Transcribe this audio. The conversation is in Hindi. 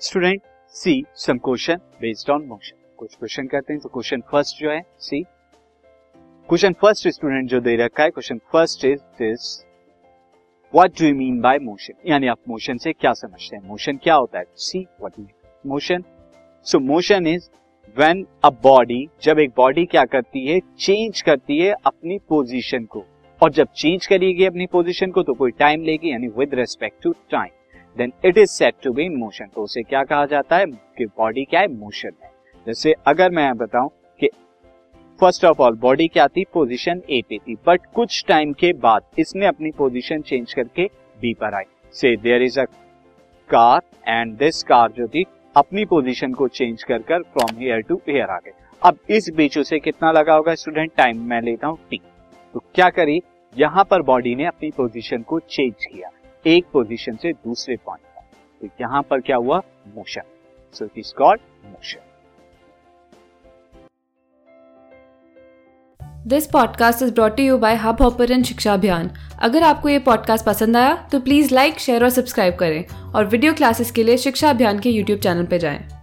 Student see some question based on motion कुछ क्वेश्चन कहते हैं तो क्वेश्चन फ़र्स्ट जो है, सी। क्वेश्चन फ़र्स्ट स्टूडेंट जो दे रखा है question first is this what do you mean by motion यानी आप मोशन से क्या समझते हैं? मोशन क्या होता है? See what you motion so motion is when a body जब एक बॉडी क्या करती है? चेंज करती है अपनी पोजीशन को। और जब चेंज करेगी अपनी पोजीशन को तो कोई टाइम लेगी, यानी with respect to time then it is set to be in motion तो उसे क्या कहा जाता है? कि बॉडी क्या है? मोशन है। जैसे अगर मैं बताऊँ कि फ़र्स्ट ऑफ़ ऑल बॉडी क्या थी? पोजीशन ए पे थी। बट कुछ टाइम के बाद इसने अपनी पोजीशन चेंज करके बी पर आई। Say there is a car and this car जो थी, अपनी पोजीशन को चेंज कर कर फ्रॉम हेयर टू हेयर आ गए अब इस बीच उसे कितना लगा होगा स्टूडेंट टाइम मैं लेता हूँ टी तो क्या करी? यहाँ पर बॉडी ने अपनी पोजीशन को चेंज किया। एक पोजीशन से दूसरे पॉइंट पर। तो यहाँ पर क्या हुआ? Motion so it is called motion this podcast is brought you by Hubhopper Shiksha Abhiyan अगर आपको ये पॉडकास्ट पसंद आया तो प्लीज़ लाइक शेयर और सब्सक्राइब करें। और वीडियो क्लासेस के लिए शिक्षा अभियान के यूट्यूब चैनल पर जाएँ।